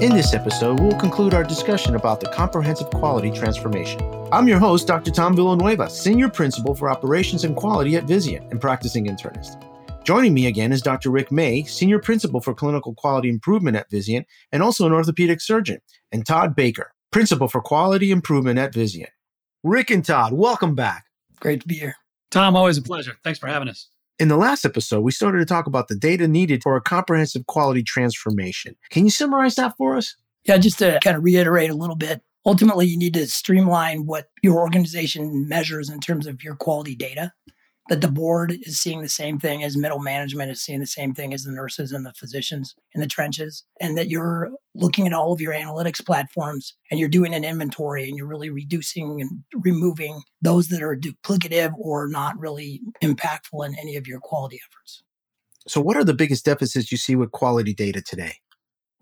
In this episode, we'll conclude our discussion about the comprehensive quality transformation. I'm your host, Dr. Tom Villanueva, Senior Principal for Operations and Quality at Vizient and practicing internist. Joining me again is Dr. Rick May, Senior Principal for Clinical Quality Improvement at Vizient and also an orthopedic surgeon, and Tod Baker, Principal for Quality Improvement at Vizient. Rick and Tod, welcome back. Great to be here. Tom, always a pleasure. Thanks for having us. In the last episode, we started to talk about the data needed for a comprehensive quality transformation. Can you summarize that for us? Yeah, just to kind of reiterate a little bit. Ultimately, you need to streamline what your organization measures in terms of your quality data that the board is seeing the same thing as middle management is seeing the same thing as the nurses and the physicians in the trenches, and that you're looking at all of your analytics platforms and you're doing an inventory and you're really reducing and removing those that are duplicative or not really impactful in any of your quality efforts. So, what are the biggest deficits you see with quality data today?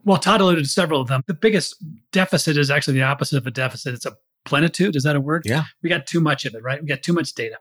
Well, Tod alluded to several of them. The biggest deficit is actually the opposite of a deficit. It's a plenitude. Is that a word? Yeah. We got too much of it, right? We got too much data.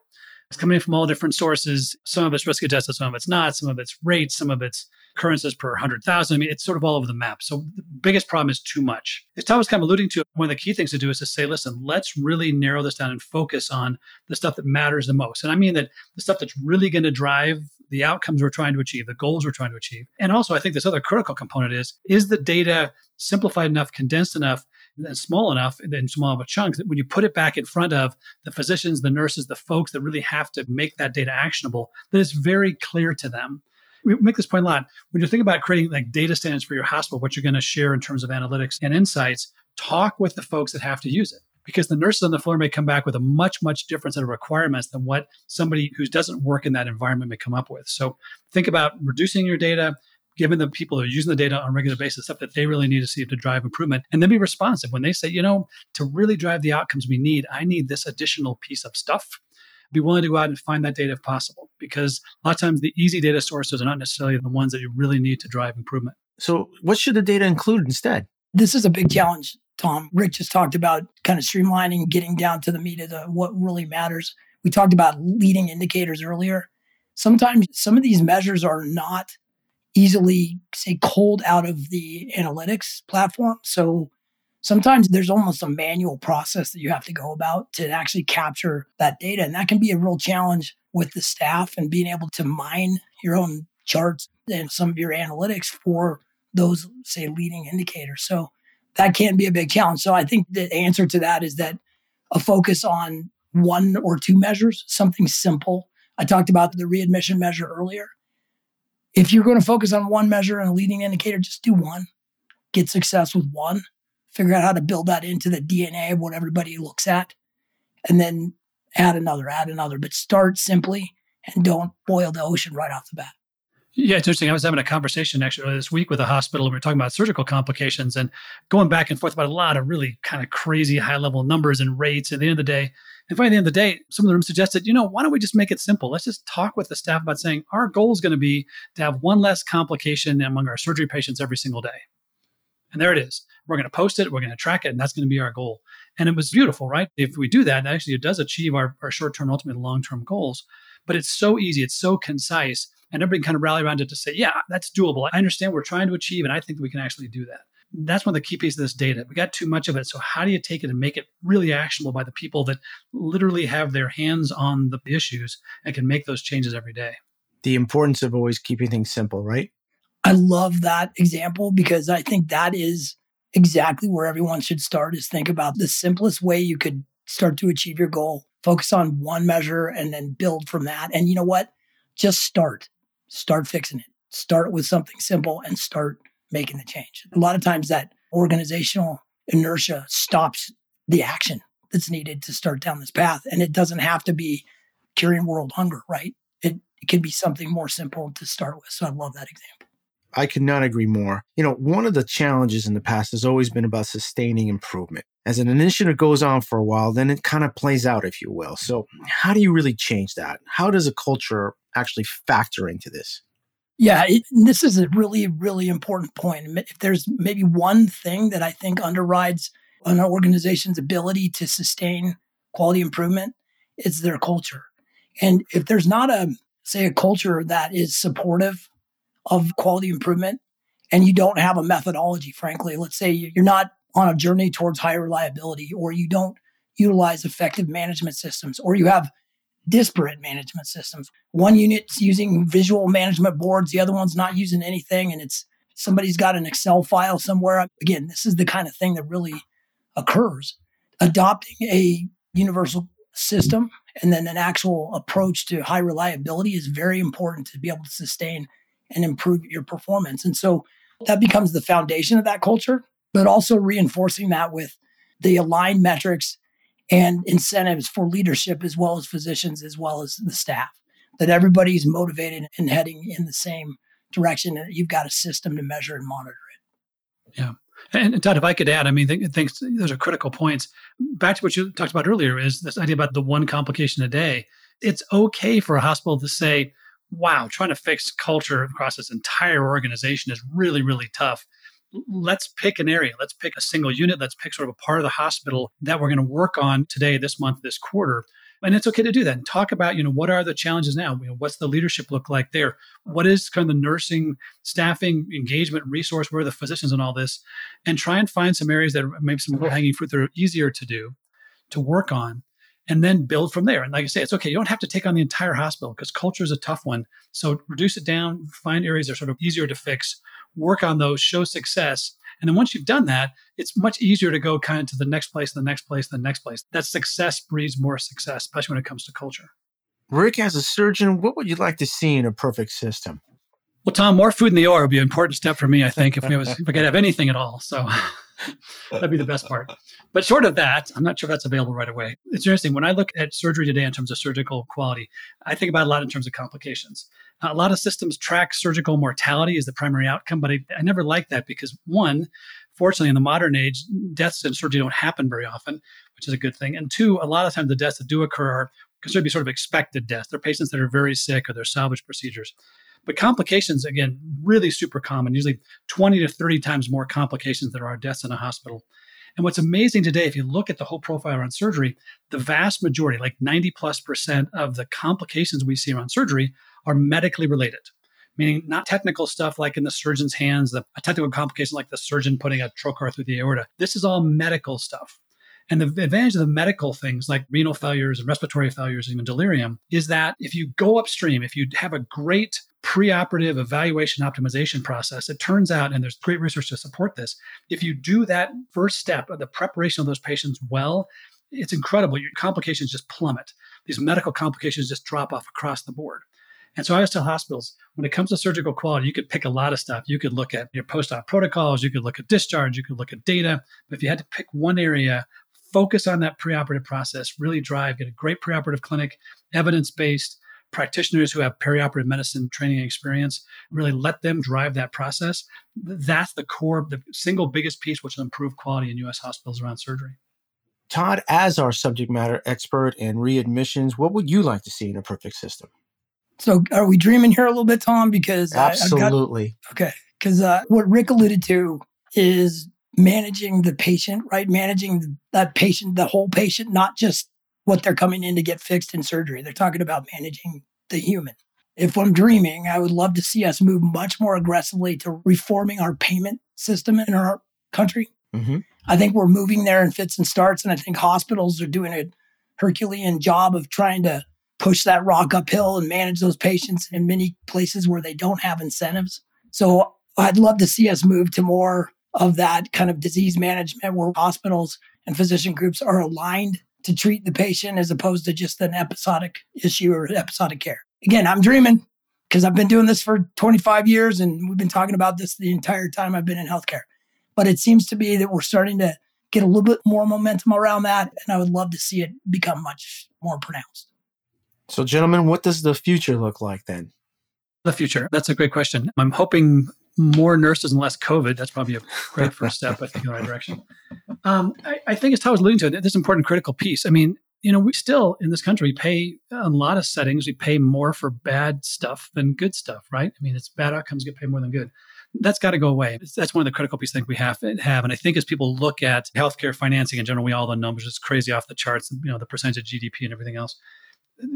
It's coming from all different sources. Some of it's risk adjusted, some of it's not. Some of it's rates, some of it's occurrences per 100,000. I mean, it's sort of all over the map. So the biggest problem is too much. As Tom was kind of alluding to, one of the key things to do is to say, listen, let's really narrow this down and focus on the stuff that matters the most. And I mean that the stuff that's really going to drive the outcomes we're trying to achieve, the goals we're trying to achieve. And also, I think this other critical component is, is the data simplified enough, condensed enough and small enough in small of a chunk that when you put it back in front of the physicians, the nurses, the folks that really have to make that data actionable, that it's very clear to them. We make this point a lot. When you think about creating like data standards for your hospital, what you're going to share in terms of analytics and insights, talk with the folks that have to use it. Because the nurses on the floor may come back with a much, much different set of requirements than what somebody who doesn't work in that environment may come up with. So think about reducing your data, given the people who are using the data on a regular basis stuff that they really need to see to drive improvement and then be responsive. When they say you know to really drive the outcomes we need i need this additional piece of stuff be willing to go out and find that data if possible because a lot of times the easy data sources are not necessarily the ones that you really need to drive improvement. So what should the data include instead? This is a big challenge tom. Rick just talked about kind of streamlining getting down to the meat of the, what really matters. We talked about leading indicators earlier. Sometimes some of these measures are not easily say cold out of the analytics platform. So sometimes there's almost a manual process that you have to go about to actually capture that data. And that can be a real challenge with the staff and being able to mine your own charts and some of your analytics for those, say, leading indicators. So that can be a big challenge. So I think the answer to that is that a focus on one or two measures, something simple. I talked about the readmission measure earlier. If you're going to focus on one measure and a leading indicator, just do one. Get success with one. Figure out how to build that into the DNA of what everybody looks at. And then add another, add another. But start simply and don't boil the ocean right off the bat. Yeah, it's interesting. I was having a conversation actually this week with a hospital. And We were talking about surgical complications and going back and forth about a lot of really kind of crazy high level numbers and rates. At the end of the day, and finally, at the end of the day, some of the rooms suggested, you know, why don't we just make it simple? Let's just talk with the staff about saying our goal is going to be to have one less complication among our surgery patients every single day. And there it is. We're going to post it, we're going to track it, and that's going to be our goal. And it was beautiful, right? If we do that, actually it does achieve our, our short term, ultimate, long term goals. But it's so easy, it's so concise, and everybody can kind of rally around it to say, yeah, that's doable. I understand what we're trying to achieve, and I think we can actually do that that's one of the key pieces of this data. We got too much of it. So how do you take it and make it really actionable by the people that literally have their hands on the issues and can make those changes every day? The importance of always keeping things simple, right? I love that example because I think that is exactly where everyone should start is think about the simplest way you could start to achieve your goal. Focus on one measure and then build from that. And you know what? Just start. Start fixing it. Start with something simple and start making the change. A lot of times that organizational inertia stops the action that's needed to start down this path. And it doesn't have to be curing world hunger, right? It, it can be something more simple to start with. So I love that example. I could not agree more. You know, one of the challenges in the past has always been about sustaining improvement. As an initiative goes on for a while, then it kind of plays out, if you will. So, how do you really change that? How does a culture actually factor into this? Yeah, it, this is a really, really important point. If there's maybe one thing that I think underrides an organization's ability to sustain quality improvement, it's their culture. And if there's not a, say, a culture that is supportive of quality improvement and you don't have a methodology, frankly, let's say you're not on a journey towards higher reliability, or you don't utilize effective management systems, or you have disparate management systems. One unit's using visual management boards, the other one's not using anything, and it's somebody's got an Excel file somewhere. Again, this is the kind of thing that really occurs. Adopting a universal system and then an actual approach to high reliability is very important to be able to sustain and improve your performance. And so that becomes the foundation of that culture, but also reinforcing that with the aligned metrics and incentives for leadership as well as physicians as well as the staff that everybody's motivated and heading in the same direction and you've got a system to measure and monitor it yeah and Tod, if I could add, I mean, I think those are critical points. Back to what you talked about earlier is this idea about the one complication a day. It's okay for a hospital to say, wow, trying to fix culture across this entire organization is really, really tough let's pick an area. Let's pick a single unit. Let's pick sort of a part of the hospital that we're going to work on today, this month, this quarter. And it's okay to do that and talk about, you know, what are the challenges now? You know, what's the leadership look like there? What is kind of the nursing, staffing, engagement, resource? Where are the physicians and all this? And try and find some areas that are maybe some low hanging fruit that are easier to do, to work on and then build from there. And like I say, it's okay. You don't have to take on the entire hospital because culture is a tough one. So reduce it down, find areas that are sort of easier to fix, work on those, show success. And then once you've done that, it's much easier to go kind of to the next place, the next place, the next place. That success breeds more success, especially when it comes to culture. Rick, as a surgeon, what would you like to see in a perfect system? Well, Tom, more food in the OR would be an important step for me, I think, if we, was, if we could have anything at all. So That'd be the best part. But short of that, I'm not sure that's available right away. It's interesting. When I look at surgery today in terms of surgical quality, I think about a lot in terms of complications. A lot of systems track surgical mortality as the primary outcome, but I, I never like that because one, fortunately, in the modern age, deaths in surgery don't happen very often, which is a good thing. And two, a lot of times the deaths that do occur are considered to be sort of expected deaths. They're patients that are very sick or they're salvage procedures. But complications, again, really super common, usually 20 to 30 times more complications than are deaths in a hospital. And what's amazing today, if you look at the whole profile around surgery, the vast majority, like 90 plus percent of the complications we see around surgery are medically related, meaning not technical stuff like in the surgeon's hands, the, a technical complication like the surgeon putting a trocar through the aorta. This is all medical stuff. And the advantage of the medical things like renal failures and respiratory failures, and even delirium, is that if you go upstream, if you have a great preoperative evaluation optimization process, it turns out, and there's great research to support this, if you do that first step of the preparation of those patients well, it's incredible. Your complications just plummet. These medical complications just drop off across the board. And so I always tell hospitals when it comes to surgical quality, you could pick a lot of stuff. You could look at your post op protocols, you could look at discharge, you could look at data. But if you had to pick one area, focus on that preoperative process, really drive, get a great preoperative clinic, evidence based, practitioners who have perioperative medicine training and experience, really let them drive that process. That's the core, the single biggest piece which will improve quality in US hospitals around surgery. Tod, as our subject matter expert in readmissions, what would you like to see in a perfect system? So, are we dreaming here a little bit, Tom? Because absolutely. Got, okay, because uh, what Rick alluded to is managing the patient, right? Managing that patient, the whole patient, not just what they're coming in to get fixed in surgery. They're talking about managing the human. If I'm dreaming, I would love to see us move much more aggressively to reforming our payment system in our country. Mm-hmm. I think we're moving there in fits and starts, and I think hospitals are doing a Herculean job of trying to push that rock uphill and manage those patients in many places where they don't have incentives. So I'd love to see us move to more of that kind of disease management where hospitals and physician groups are aligned to treat the patient as opposed to just an episodic issue or episodic care. Again, I'm dreaming because I've been doing this for 25 years and we've been talking about this the entire time I've been in healthcare. But it seems to be that we're starting to get a little bit more momentum around that. And I would love to see it become much more pronounced. So, gentlemen, what does the future look like then? The future. That's a great question. I'm hoping more nurses and less COVID. That's probably a great first step, I think, in the right direction. Um, I, I, think as Tod was alluding to, this important critical piece. I mean, you know, we still in this country pay a lot of settings, we pay more for bad stuff than good stuff, right? I mean, it's bad outcomes get paid more than good. That's got to go away. That's one of the critical pieces I think we have have. And I think as people look at healthcare financing in general, we all the numbers, it's crazy off the charts, you know, the percentage of GDP and everything else.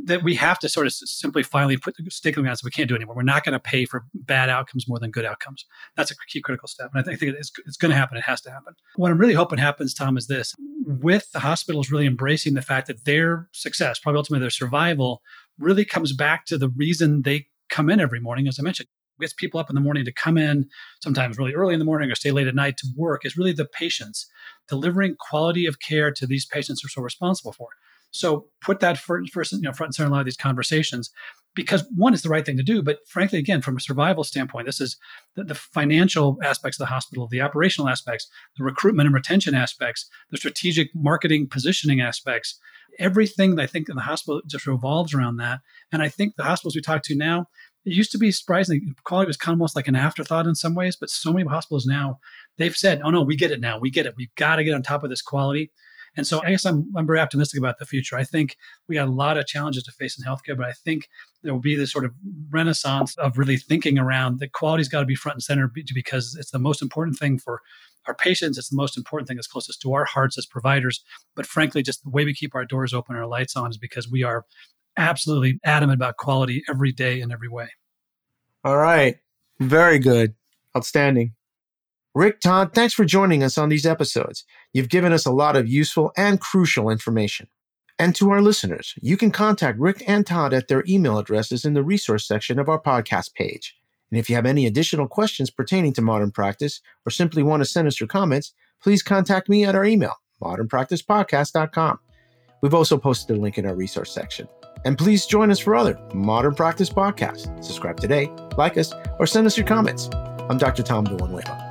That we have to sort of simply finally put the stake in the ground so we can't do anymore. We're not going to pay for bad outcomes more than good outcomes. That's a key critical step. And I think it's, it's going to happen. It has to happen. What I'm really hoping happens, Tom, is this with the hospitals really embracing the fact that their success, probably ultimately their survival, really comes back to the reason they come in every morning, as I mentioned. Gets people up in the morning to come in, sometimes really early in the morning or stay late at night to work, is really the patients delivering quality of care to these patients who are so responsible for. So put that first, first, you know, front and center in a lot of these conversations, because one is the right thing to do. But frankly, again, from a survival standpoint, this is the, the, financial aspects of the hospital, the operational aspects, the recruitment and retention aspects, the strategic marketing positioning aspects. Everything that I think in the hospital just revolves around that. And I think the hospitals we talk to now, it used to be surprising. Quality was kind of almost like an afterthought in some ways, but so many hospitals now, they've said, oh no, we get it now. We get it. We've got to get on top of this quality. And so I guess I'm, I'm very optimistic about the future. I think we got a lot of challenges to face in healthcare, but I think there will be this sort of renaissance of really thinking around that quality's got to be front and center because it's the most important thing for our patients. It's the most important thing that's closest to our hearts as providers. But frankly, just the way we keep our doors open and our lights on is because we are absolutely adamant about quality every day in every way. All right. Very good. Outstanding. Rick Tod, thanks for joining us on these episodes. You've given us a lot of useful and crucial information. And to our listeners, you can contact Rick and Tod at their email addresses in the resource section of our podcast page. And if you have any additional questions pertaining to modern practice or simply want to send us your comments, please contact me at our email, modernpracticepodcast.com. We've also posted a link in our resource section. And please join us for other Modern Practice podcasts. Subscribe today, like us, or send us your comments. I'm Dr. Tom Villanueva.